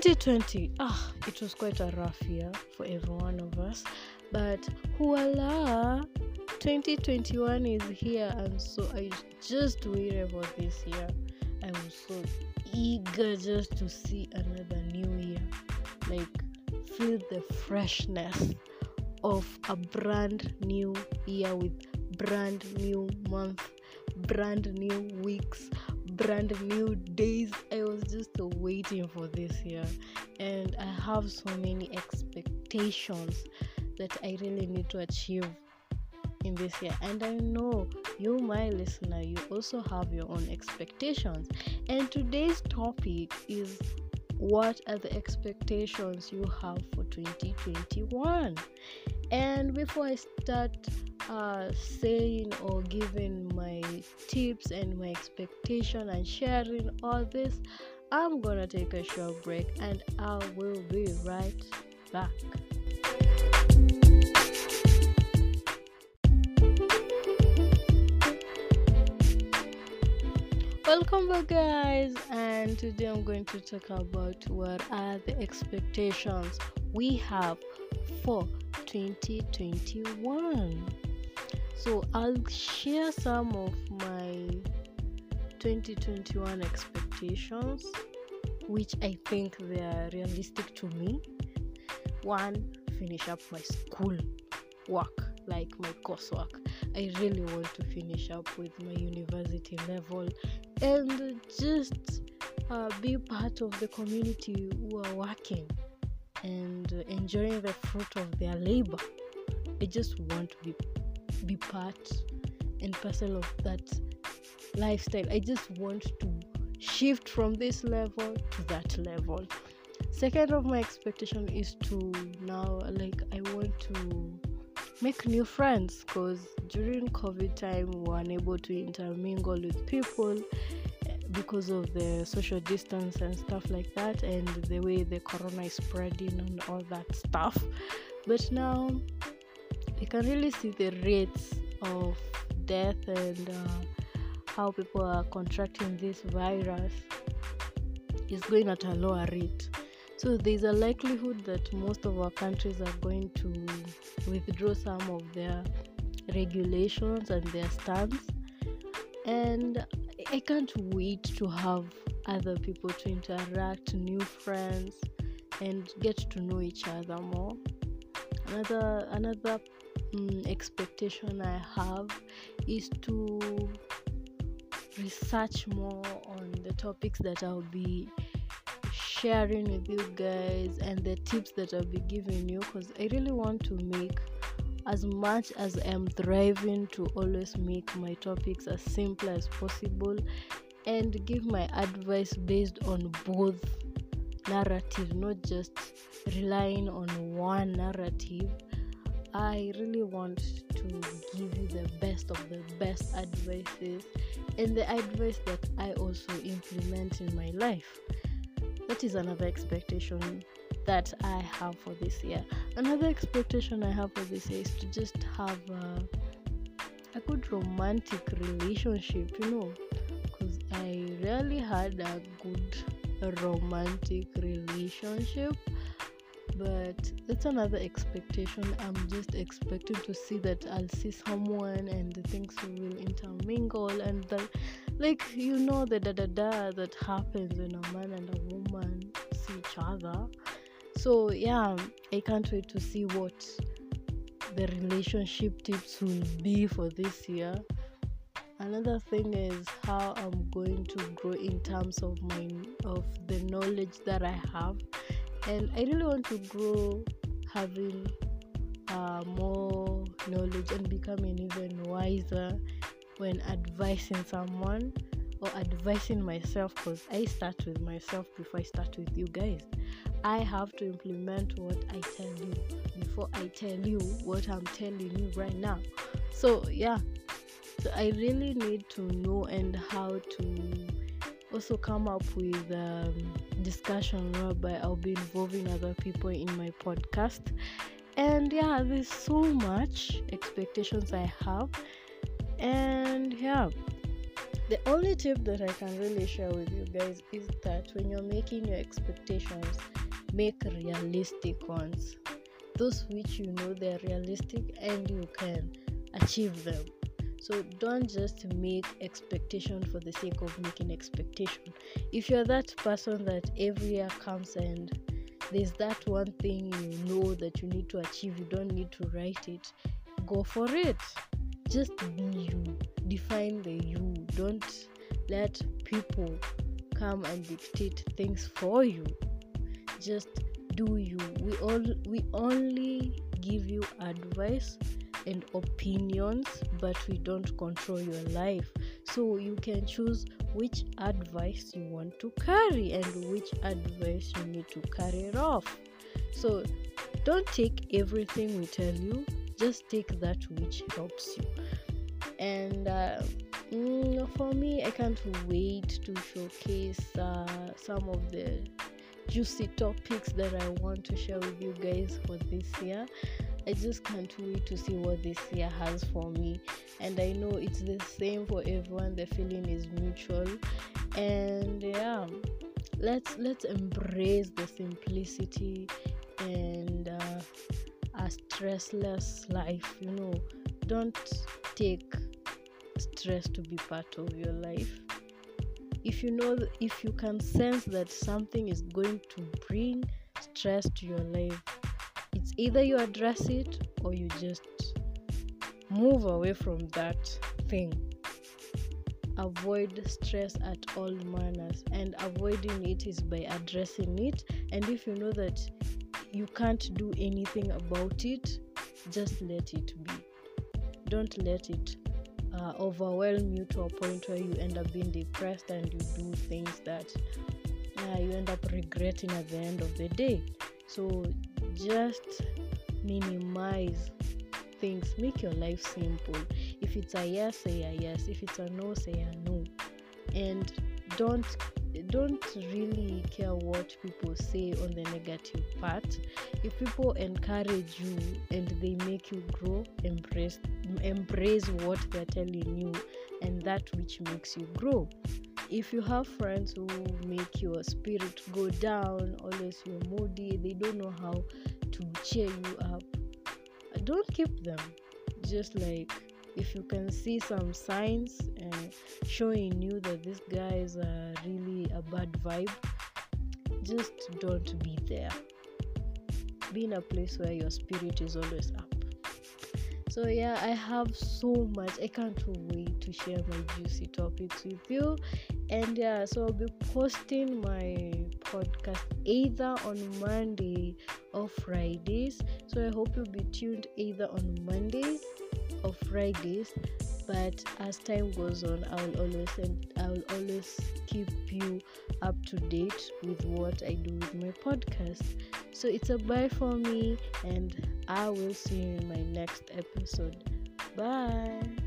2020, ah, it was quite a rough year for every one of us, but voila, 2021 is here, and so I just waited for this year. I was so eager just to see another new year, like feel the freshness of a brand new year with brand new month, brand new weeks, brand new days. I was just waiting for this year, and I have so many expectations that I really need to achieve in this year. And I know you, my listener, you also have your own expectations. And today's topic is what are the expectations you have for 2021? And before I start uh, saying or giving my tips and my expectation and sharing all this, I'm gonna take a short break and I will be right back. Welcome back, guys, and today I'm going to talk about what are the expectations we have for 2021. So, I'll share some of my 2021 expectations, which I think they are realistic to me. One, finish up my school work, like my coursework. I really want to finish up with my university level and just uh, be part of the community who are working and enjoying the fruit of their labor. I just want to be be part and parcel of that lifestyle. I just want to shift from this level to that level. Second of my expectation is to now like I want to make new friends because during COVID time we were unable to intermingle with people eh, because of the social distance and stuff like that and the way the corona is spreading and all that stuff. But now you can really see the rates of death and uh, how people are contracting this virus is going at a lower rate. So there's a likelihood that most of our countries are going to withdraw some of their regulations and their stance. And I can't wait to have other people to interact, new friends, and get to know each other more. Another another um, expectation I have is to research more on the topics that I'll be sharing with you guys and the tips that I'll be giving you because I really want to make as much as I'm thriving to always make my topics as simple as possible and give my advice based on both narrative, not just relying on one narrative. I really want to give you the best of the best advices and the advice that I also implement in my life. That is another expectation that I have for this year. Another expectation I have for this year is to just have a, a good romantic relationship, you know, because I really had a good romantic relationship. But that's another expectation. I'm just expecting to see that I'll see someone and the things will intermingle and the, like you know the da da da that happens when a man and a woman see each other. So yeah i can't wait to see what the relationship tips will be for this year. Another thing is how i'm going to grow in terms of my of the knowledge that i have and i really want to grow having uh, more knowledge and becoming even wiser when advising someone or advising myself because i start with myself before i start with you guys I have to implement what I tell you before I tell you what I'm telling you right now. So, yeah, so I really need to know and how to also come up with um, discussion whereby I'll be involving other people in my podcast. And yeah, there's so much expectations I have, and yeah, the only tip that I can really share with you guys is that when you're making your expectations, make realistic ones. Those which you know they're realistic and you can achieve them. So don't just make expectation for the sake of making expectation. If you're that person that every year comes and there's that one thing you know that you need to achieve, you don't need to write it, go for it. Just be you. Define the you. Don't let people come and dictate things for you. Just do you. We all we only give you advice and opinions, but we don't control your life. So you can choose which advice you want to carry and which advice you need to carry off. So don't take everything we tell you, just take that which helps you. And uh, mm, for me, I can't wait to showcase uh, some of the juicy topics that I want to share with you guys for this year. I just can't wait to see what this year has for me. And I know it's the same for everyone. The feeling is mutual. And yeah, let's let's embrace the simplicity and uh, a stressless life. You know, don't take stress to be part of your life. If you know, if you can sense that something is going to bring stress to your life, it's either you address it or you just move away from that thing. Avoid stress at all manners and avoiding it is by addressing it. And if you know that you can't do anything about it just let it be. Don't let it uh, overwhelm you to a point where you end up being depressed and you do things that uh, you end up regretting at the end of the day. So just minimize things make your life simple. If it's a yes say a yes. If it's a no say a no. And don't don't really care what people say on the negative part. If people encourage you and they make you grow embrace embrace what they're telling you and that which makes you grow if you have friends who make your spirit go down always you're moody they don't know how to cheer you up don't keep them. Just like if you can see some signs uh, showing you that this guy is uh, really a bad vibe just don't be there. Be in a place where your spirit is always up so yeah i have so much. I can't wait to share my juicy topics with you. And yeah so i'll be posting my podcast either on monday or fridays. So i hope you'll be tuned either on mondays or fridays. But as time goes on i will always and i will always keep you up to date with what i do with my podcast. So it's a bye for me and i will see you in my next episode. Bye